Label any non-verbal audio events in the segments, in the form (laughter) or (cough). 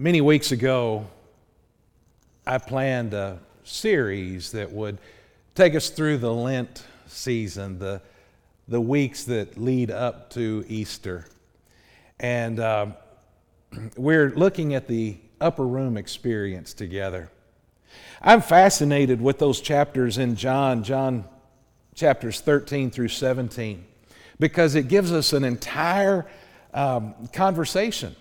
Many weeks ago, I planned a series that would take us through the Lent season, the, the weeks that lead up to Easter. And uh, (clears throat) we're looking at the upper room experience together. I'm fascinated with those chapters in John, John chapters 13 through 17, because it gives us an entire um, conversation.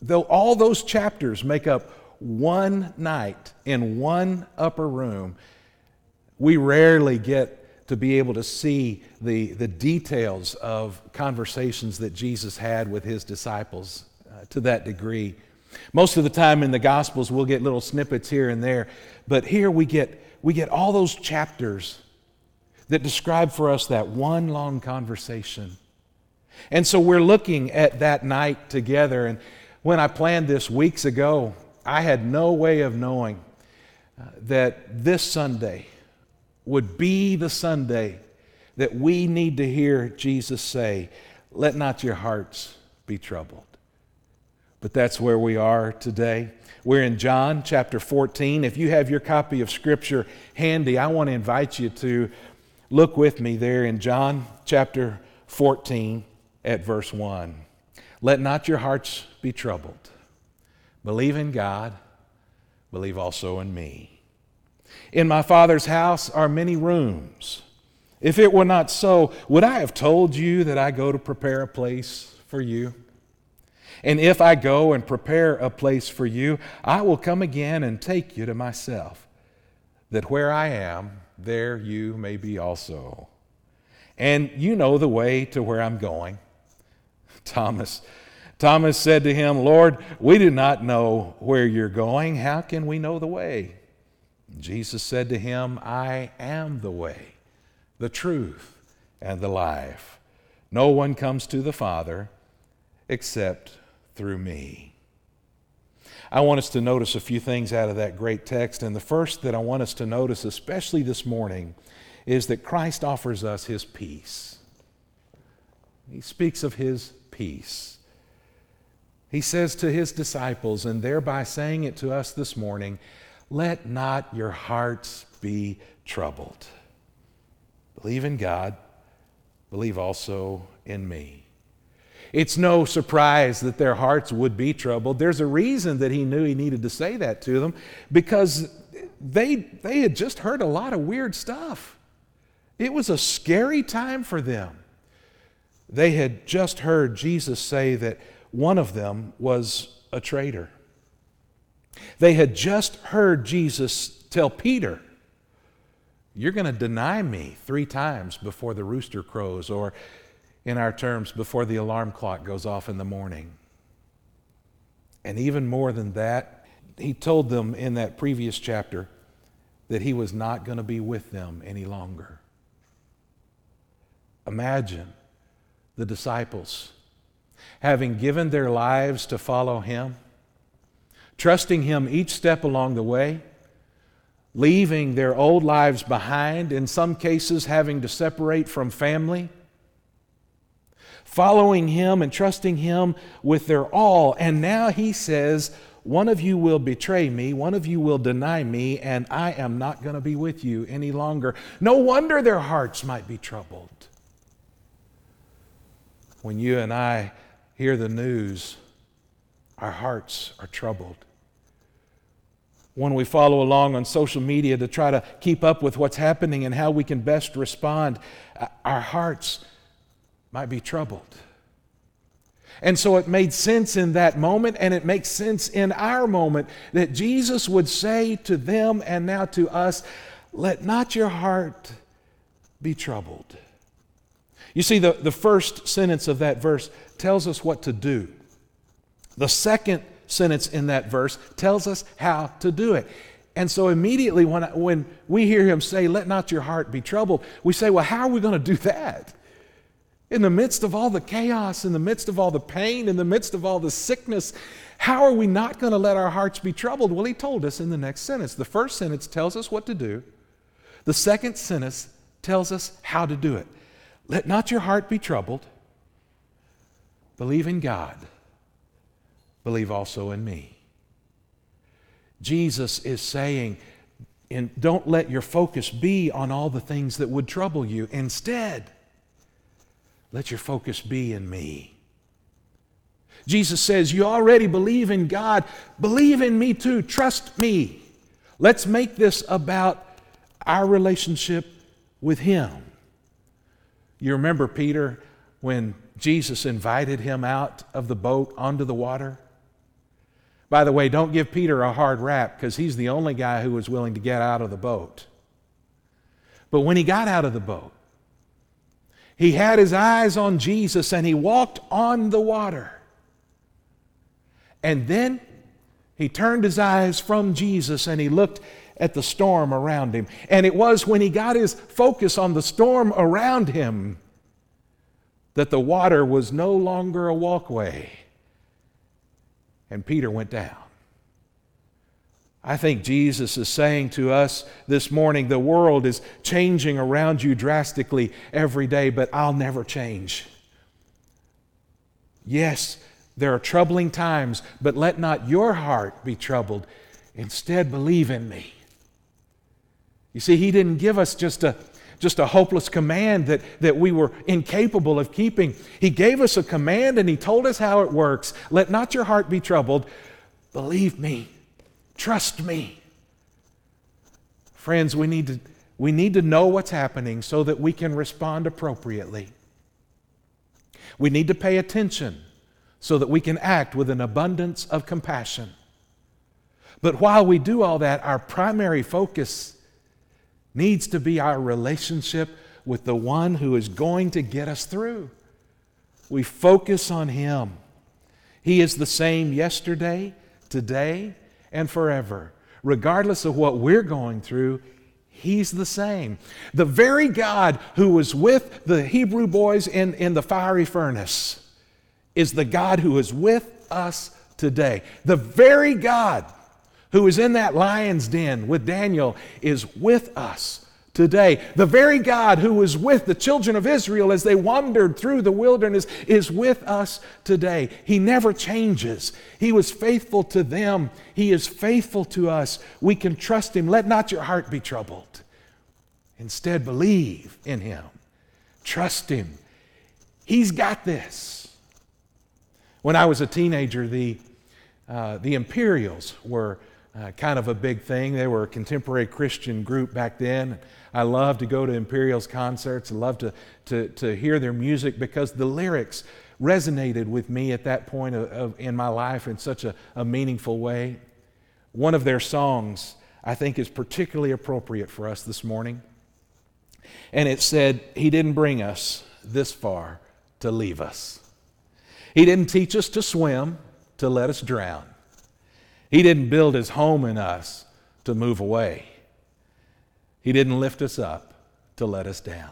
Though all those chapters make up one night in one upper room, we rarely get to be able to see the, the details of conversations that Jesus had with his disciples uh, to that degree. Most of the time in the Gospels, we'll get little snippets here and there, but here we get, we get all those chapters that describe for us that one long conversation. And so we're looking at that night together. And when I planned this weeks ago, I had no way of knowing uh, that this Sunday would be the Sunday that we need to hear Jesus say, Let not your hearts be troubled. But that's where we are today. We're in John chapter 14. If you have your copy of Scripture handy, I want to invite you to look with me there in John chapter 14 at verse 1. Let not your hearts be troubled. Believe in God, believe also in me. In my Father's house are many rooms. If it were not so, would I have told you that I go to prepare a place for you? And if I go and prepare a place for you, I will come again and take you to myself, that where I am, there you may be also. And you know the way to where I'm going. Thomas Thomas said to him, Lord, we do not know where you're going. How can we know the way? Jesus said to him, I am the way, the truth, and the life. No one comes to the Father except through me. I want us to notice a few things out of that great text. And the first that I want us to notice, especially this morning, is that Christ offers us his peace. He speaks of his peace. He says to his disciples, and thereby saying it to us this morning, let not your hearts be troubled. Believe in God, believe also in me. It's no surprise that their hearts would be troubled. There's a reason that he knew he needed to say that to them because they, they had just heard a lot of weird stuff. It was a scary time for them. They had just heard Jesus say that one of them was a traitor. They had just heard Jesus tell Peter, You're going to deny me three times before the rooster crows, or in our terms, before the alarm clock goes off in the morning. And even more than that, he told them in that previous chapter that he was not going to be with them any longer. Imagine the disciples having given their lives to follow Him, trusting Him each step along the way, leaving their old lives behind, in some cases, having to separate from family, following Him and trusting Him with their all. And now He says, one of you will betray me, one of you will deny me, and I am not going to be with you any longer. No wonder their hearts might be troubled. When you and I hear the news, our hearts are troubled. When we follow along on social media to try to keep up with what's happening and how we can best respond, uh, our hearts might be troubled. And so it made sense in that moment, and it makes sense in our moment that Jesus would say to them and now to us, Let not your heart be troubled. You see, the, the first sentence of that verse tells us what to do. The second sentence in that verse tells us how to do it. And so immediately when, when we hear him say, Let not your heart be troubled, we say, Well, how are we going to do that? In the midst of all the chaos, in the midst of all the pain, in the midst of all the sickness, how are we not going to let our hearts be troubled? Well, he told us in the next sentence. The first sentence tells us what to do, the second sentence tells us how to do it. Let not your heart be troubled. Believe in God. Believe also in me. Jesus is saying, and don't let your focus be on all the things that would trouble you. Instead, let your focus be in me. Jesus says, You already believe in God. Believe in me too. Trust me. Let's make this about our relationship with Him. You remember Peter when Jesus invited him out of the boat onto the water? By the way, don't give Peter a hard rap because he's the only guy who was willing to get out of the boat. But when he got out of the boat, he had his eyes on Jesus and he walked on the water. And then he turned his eyes from Jesus and he looked at the storm around him. And it was when he got his focus on the storm around him that the water was no longer a walkway and Peter went down. I think Jesus is saying to us this morning the world is changing around you drastically every day, but I'll never change. Yes, there are troubling times, but let not your heart be troubled. Instead, believe in me. You see, He didn't give us just a just a hopeless command that, that we were incapable of keeping. He gave us a command and He told us how it works. Let not your heart be troubled. Believe me. Trust me. Friends, we need to, we need to know what's happening so that we can respond appropriately. We need to pay attention so that we can act with an abundance of compassion. But while we do all that, our primary focus needs to be our relationship with the one who is going to get us through. We focus on him. He is the same yesterday, today, and forever. Regardless of what we're going through, He's the same. The very God who was with the Hebrew boys in, in the fiery furnace is the God who is with us today. The very God who is in that lion's den with Daniel, is with us today. The very God who was with the children of Israel as they wandered through the wilderness is with us today. He never changes. He was faithful to them, He is faithful to us. We can trust Him. Let not your heart be troubled. Instead, believe in Him, trust Him. He's got this. When I was a teenager, the, uh, the Imperials were uh, kind of a big thing. They were a contemporary Christian group back then. I loved to go to Imperials concerts. I loved to, to, to hear their music because the lyrics resonated with me at that point of, of, in my life in such a, a meaningful way. One of their songs, I think, is particularly appropriate for us this morning. And it said, He didn't bring us this far to leave us. He didn't teach us to swim to let us drown. He didn't build his home in us to move away. He didn't lift us up to let us down.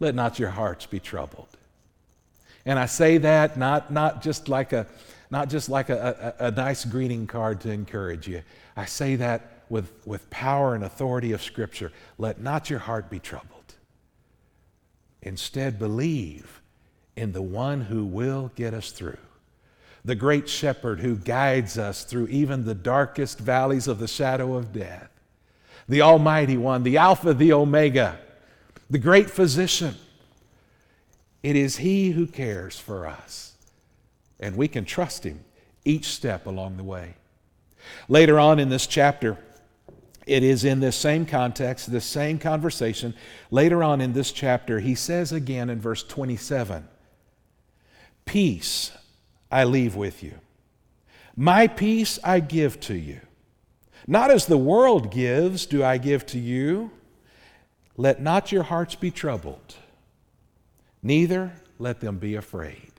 Let not your hearts be troubled. And I say that not, not just like, a, not just like a, a, a nice greeting card to encourage you. I say that with, with power and authority of Scripture. Let not your heart be troubled. Instead, believe in the one who will get us through the great shepherd who guides us through even the darkest valleys of the shadow of death, the Almighty One, the Alpha, the Omega, the great physician. It is He who cares for us, and we can trust Him each step along the way. Later on in this chapter, it is in this same context, this same conversation. Later on in this chapter, he says again in verse 27 Peace I leave with you. My peace I give to you. Not as the world gives, do I give to you. Let not your hearts be troubled, neither let them be afraid.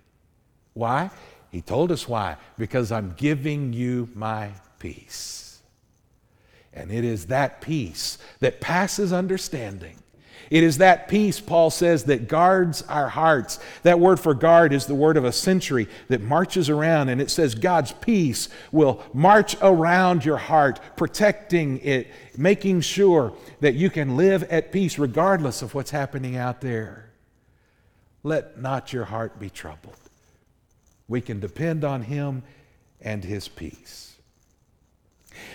Why? He told us why. Because I'm giving you my peace. And it is that peace that passes understanding it is that peace, Paul says, that guards our hearts. That word for guard is the word of a century that marches around, and it says God's peace will march around your heart, protecting it, making sure that you can live at peace regardless of what's happening out there. Let not your heart be troubled. We can depend on Him and His peace.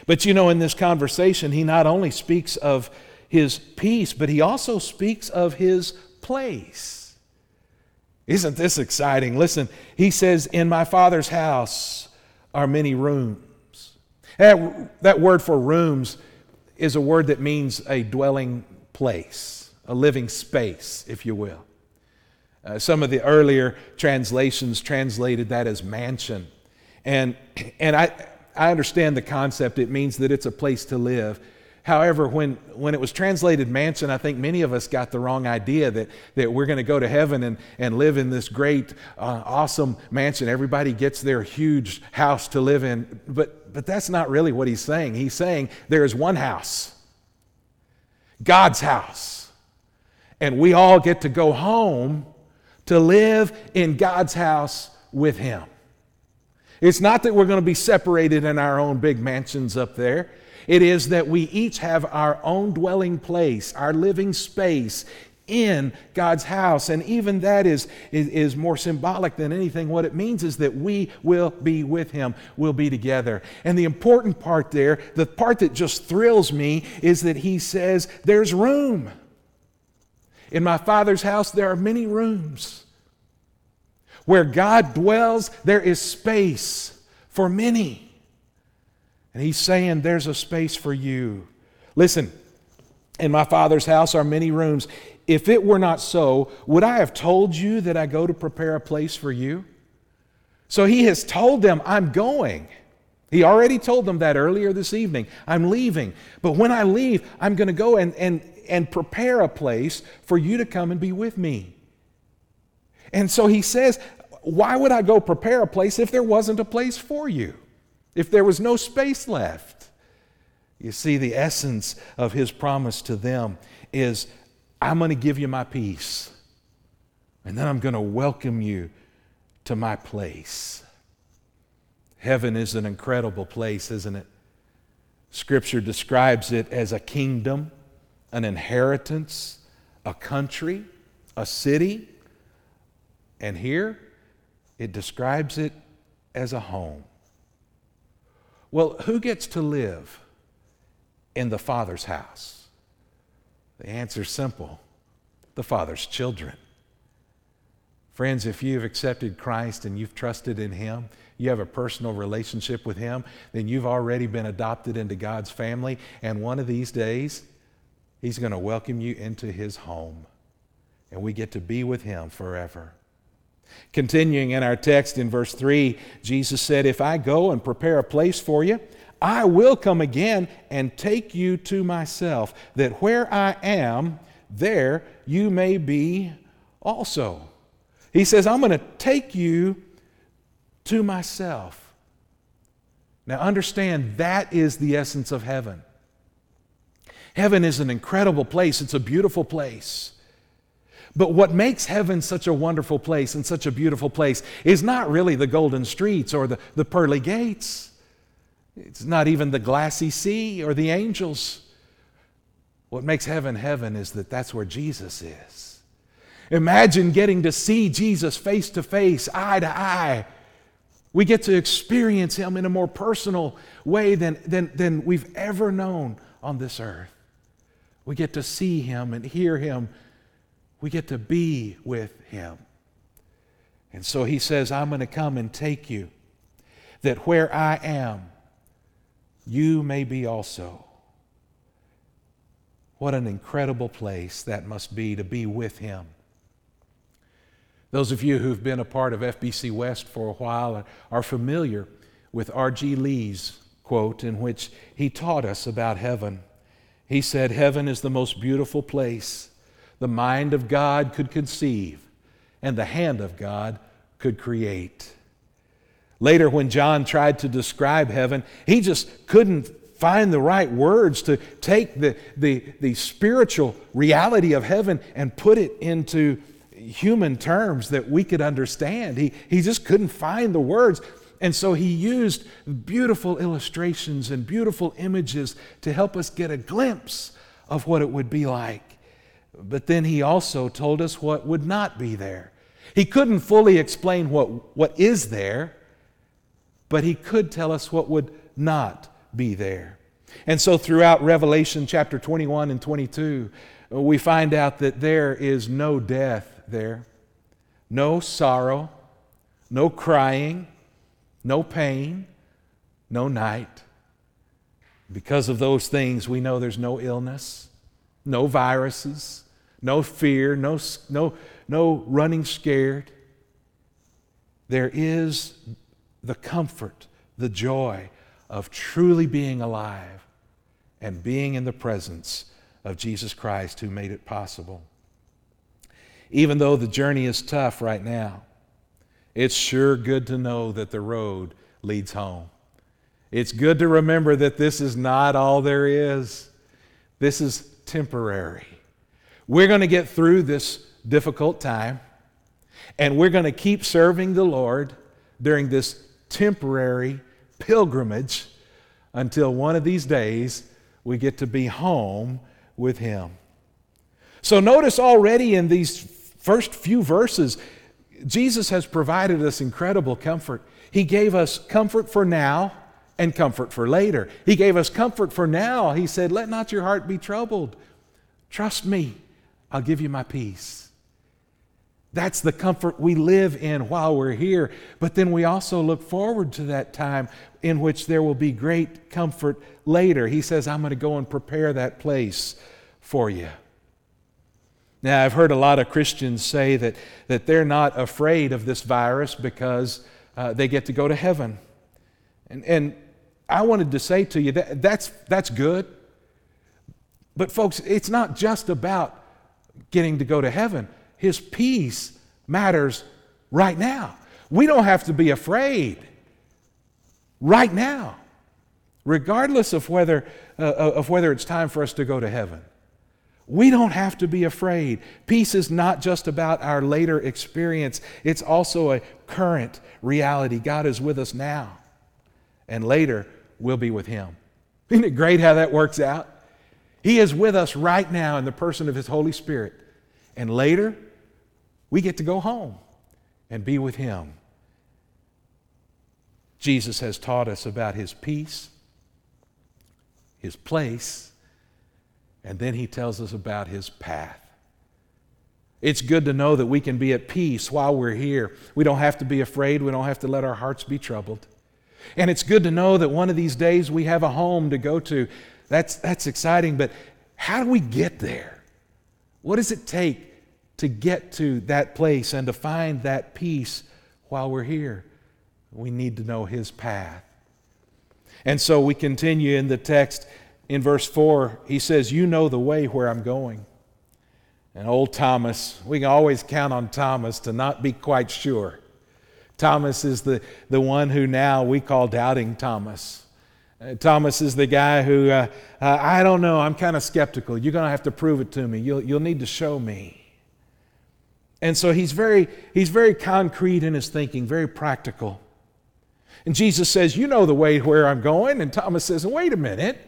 But you know, in this conversation, he not only speaks of his peace, but he also speaks of his place. Isn't this exciting? Listen, he says, In my Father's house are many rooms. That, that word for rooms is a word that means a dwelling place, a living space, if you will. Uh, some of the earlier translations translated that as mansion. And, (clears throat) and I, I understand the concept. It means that it's a place to live. However, when, when it was translated mansion, I think many of us got the wrong idea that, that we're going to go to heaven and, and live in this great, uh, awesome mansion. Everybody gets their huge house to live in. But, but that's not really what he's saying. He's saying there is one house, God's house. And we all get to go home to live in God's house with Him. It's not that we're going to be separated in our own big mansions up there. It is that we each have our own dwelling place, our living space in God's house. And even that is, is, is, more symbolic than anything. What it means is that we will be with Him, we'll be together. And the important part there, the part that just thrills me, is that He says, There's room. In my Father's house, there are many rooms. Where God dwells, there is space for many. And He's saying, There's a space for you. Listen, in my Father's house are many rooms. If it were not so, would I have told you that I go to prepare a place for you? So He has told them, I'm going. He already told them that earlier this evening. I'm leaving. But when I leave, I'm going to go and, and, and prepare a place for you to come and be with me. And so he says, why would I go prepare a place if there wasn't a place for you? If there was no space left? You see, the essence of his promise to them is I'm going to give you my peace, and then I'm going to welcome you to my place. Heaven is an incredible place, isn't it? Scripture describes it as a kingdom, an inheritance, a country, a city. And here, it describes it as a home. Well, who gets to live in the Father's house? The answer is simple the Father's children. Friends, if you've accepted Christ and you've trusted in Him, you have a personal relationship with Him, then you've already been adopted into God's family. And one of these days, He's going to welcome you into His home. And we get to be with Him forever. Continuing in our text in verse 3, Jesus said, If I go and prepare a place for you, I will come again and take you to myself, that where I am, there you may be also. He says, I'm going to take you to myself. Now, understand that is the essence of heaven. Heaven is an incredible place, it's a beautiful place. But what makes heaven such a wonderful place and such a beautiful place is not really the golden streets or the, the pearly gates. It's not even the glassy sea or the angels. What makes heaven heaven is that that's where Jesus is. Imagine getting to see Jesus face to face, eye to eye. We get to experience him in a more personal way than, than, than we've ever known on this earth. We get to see him and hear him we get to be with him. And so he says, I'm going to come and take you, that where I am, you may be also. What an incredible place that must be to be with him. Those of you who've been a part of FBC West for a while are familiar with R.G. Lee's quote in which he taught us about heaven. He said, Heaven is the most beautiful place the mind of God could conceive and the hand of God could create. Later, when John tried to describe heaven, he just couldn't find the right words to take the, the, the spiritual reality of heaven and put it into human terms that we could understand. He, he just couldn't find the words. And so he used beautiful illustrations and beautiful images to help us get a glimpse of what it would be like. But then he also told us what would not be there. He couldn't fully explain what, what is there, but he could tell us what would not be there. And so throughout Revelation chapter 21 and 22, we find out that there is no death there, no sorrow, no crying, no pain, no night. Because of those things, we know there's no illness, no viruses, no fear, no, no, no running scared. There is the comfort, the joy of truly being alive and being in the presence of Jesus Christ who made it possible. Even though the journey is tough right now, it's sure good to know that the road leads home. It's good to remember that this is not all there is. This is temporary. We're going to get through this difficult time, and we're going to keep serving the Lord during this temporary pilgrimage until one of these days we get to be home with Him. So, notice already in these first few verses, Jesus has provided us incredible comfort. He gave us comfort for now and comfort for later. He gave us comfort for now. He said, Let not your heart be troubled. Trust me, I'll give you my peace. That's the comfort we live in while we're here. But then we also look forward to that time in which there will be great comfort later. He says, I'm going to go and prepare that place for you. Now, I've heard a lot of Christians say that, that they're not afraid of this virus because uh, they get to go to heaven. And, and I wanted to say to you that that's, that's good. But, folks, it's not just about getting to go to heaven. His peace matters right now. We don't have to be afraid right now, regardless of whether, uh, uh, of whether it's time for us to go to heaven. We don't have to be afraid. Peace is not just about our later experience, it's also a current reality. God is with us now, and later we'll be with Him. Isn't it great how that works out? He is with us right now in the person of His Holy Spirit, and later we get to go home and be with Him. Jesus has taught us about His peace, His place, and then He tells us about His path. It's good to know that we can be at peace while we're here. We don't have to be afraid. We don't have to let our hearts be troubled. And it's good to know that one of these days we have a home to go to. That's, that's exciting, but how do we get there? What does it take to get to that place and to find that peace while we're here. We need to know His path. And so we continue in the text in verse 4. He says, You know the way where I'm going. And old Thomas, we can always count on Thomas to not be quite sure. Thomas is the, the one who now we call doubting Thomas. Uh, Thomas is the guy who, uh, uh, I don't know, I'm kind of skeptical. You're going to have to prove it to me. You'll, you'll need to show me. And so he's very, he's very concrete in his thinking, very practical. And Jesus says, You know the way where I'm going. And Thomas says, Wait a minute.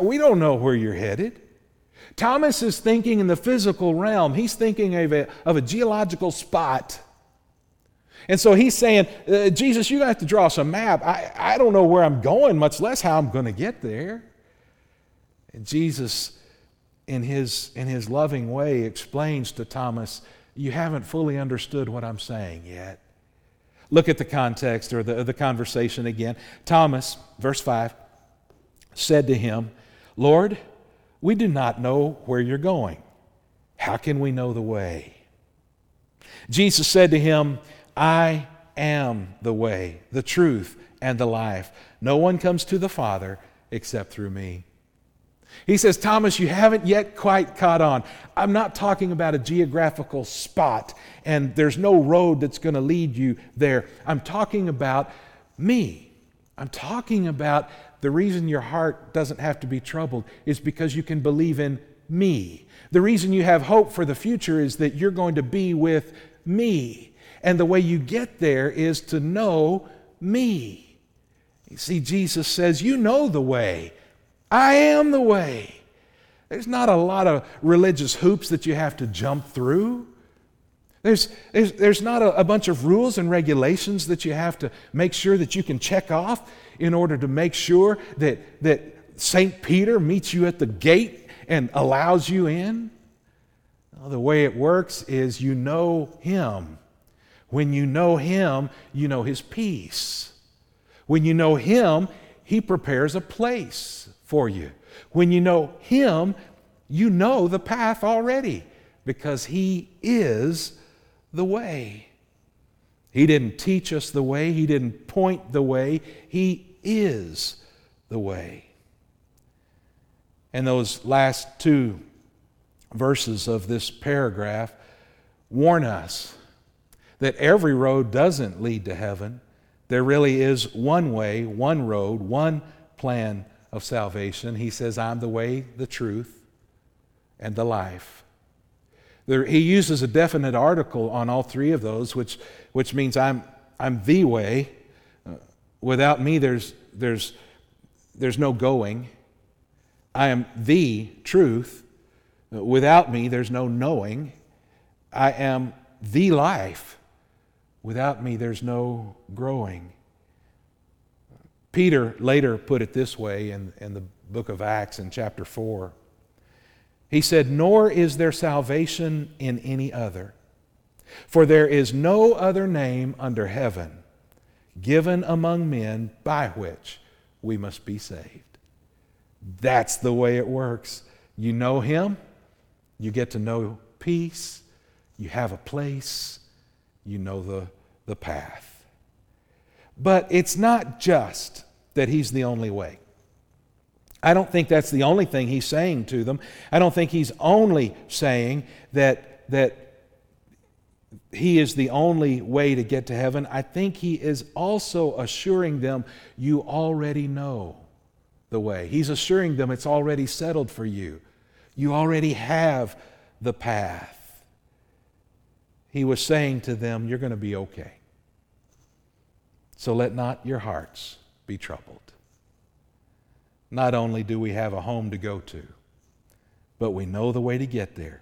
We don't know where you're headed. Thomas is thinking in the physical realm, he's thinking of a, of a geological spot. And so he's saying, uh, Jesus, you're going to have to draw us a map. I, I don't know where I'm going, much less how I'm going to get there. And Jesus in his, in his loving way, explains to Thomas, You haven't fully understood what I'm saying yet. Look at the context or the, the conversation again. Thomas, verse 5, said to him, Lord, we do not know where you're going. How can we know the way? Jesus said to him, I am the way, the truth, and the life. No one comes to the Father except through me. He says, Thomas, you haven't yet quite caught on. I'm not talking about a geographical spot and there's no road that's going to lead you there. I'm talking about me. I'm talking about the reason your heart doesn't have to be troubled is because you can believe in me. The reason you have hope for the future is that you're going to be with me. And the way you get there is to know me. You see, Jesus says, You know the way. I am the way. There's not a lot of religious hoops that you have to jump through. There's, there's, there's not a, a bunch of rules and regulations that you have to make sure that you can check off in order to make sure that, that St. Peter meets you at the gate and allows you in. Well, the way it works is you know Him. When you know Him, you know His peace. When you know Him, He prepares a place for you. When you know Him, you know the path already because He is the way. He didn't teach us the way, He didn't point the way, He is the way. And those last two verses of this paragraph warn us that every road doesn't lead to heaven. There really is one way, one road, one plan of salvation. He says, I'm the way, the truth, and the life. There, he uses a definite article on all three of those, which, which means I'm, I'm the way. Uh, without me, there's, there's, there's no going. I am the truth. Uh, without me, there's no knowing. I am the life. Without me, there's no growing. Peter later put it this way in, in the book of Acts in chapter 4. He said, Nor is there salvation in any other, for there is no other name under heaven given among men by which we must be saved. That's the way it works. You know Him, you get to know peace, you have a place, you know the, the path. But it's not just that He's the only way. I don't think that's the only thing he's saying to them. I don't think he's only saying that, that he is the only way to get to heaven. I think he is also assuring them, you already know the way. He's assuring them it's already settled for you. You already have the path. He was saying to them, You're going to be okay. So let not your hearts be troubled not only do we have a home to go to, but we know the way to get there.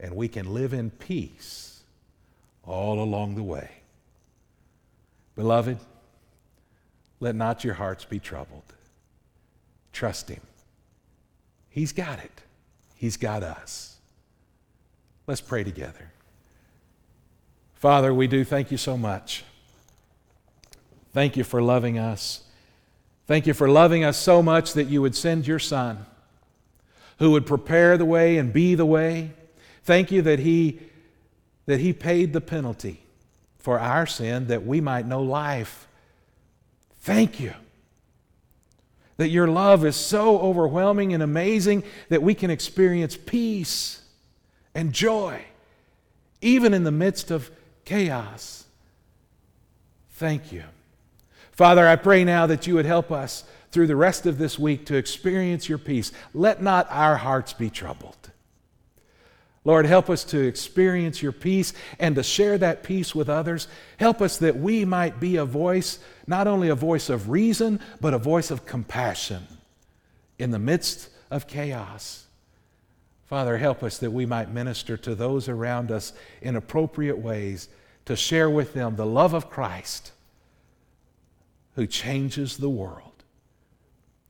And we can live in peace all along the way. Beloved, let not your hearts be troubled. Trust Him. He's got it, He's got us. Let's pray together. Father, we do thank you so much. Thank you for loving us. Thank you for loving us so much that you would send your Son who would prepare the way and be the way. Thank you that he, that he paid the penalty for our sin that we might know life. Thank you that your love is so overwhelming and amazing that we can experience peace and joy even in the midst of chaos. Thank you. Father, I pray now that you would help us through the rest of this week to experience your peace. Let not our hearts be troubled. Lord, help us to experience your peace and to share that peace with others. Help us that we might be a voice, not only a voice of reason, but a voice of compassion in the midst of chaos. Father, help us that we might minister to those around us in appropriate ways to share with them the love of Christ who changes the world.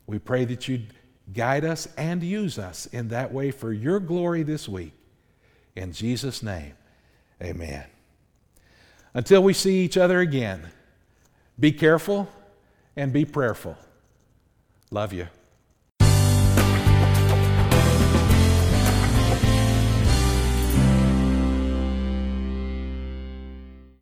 We pray that you'd guide us and use us in that way for your glory this week. In Jesus' name, amen. Until we see each other again, be careful and be prayerful. Love you.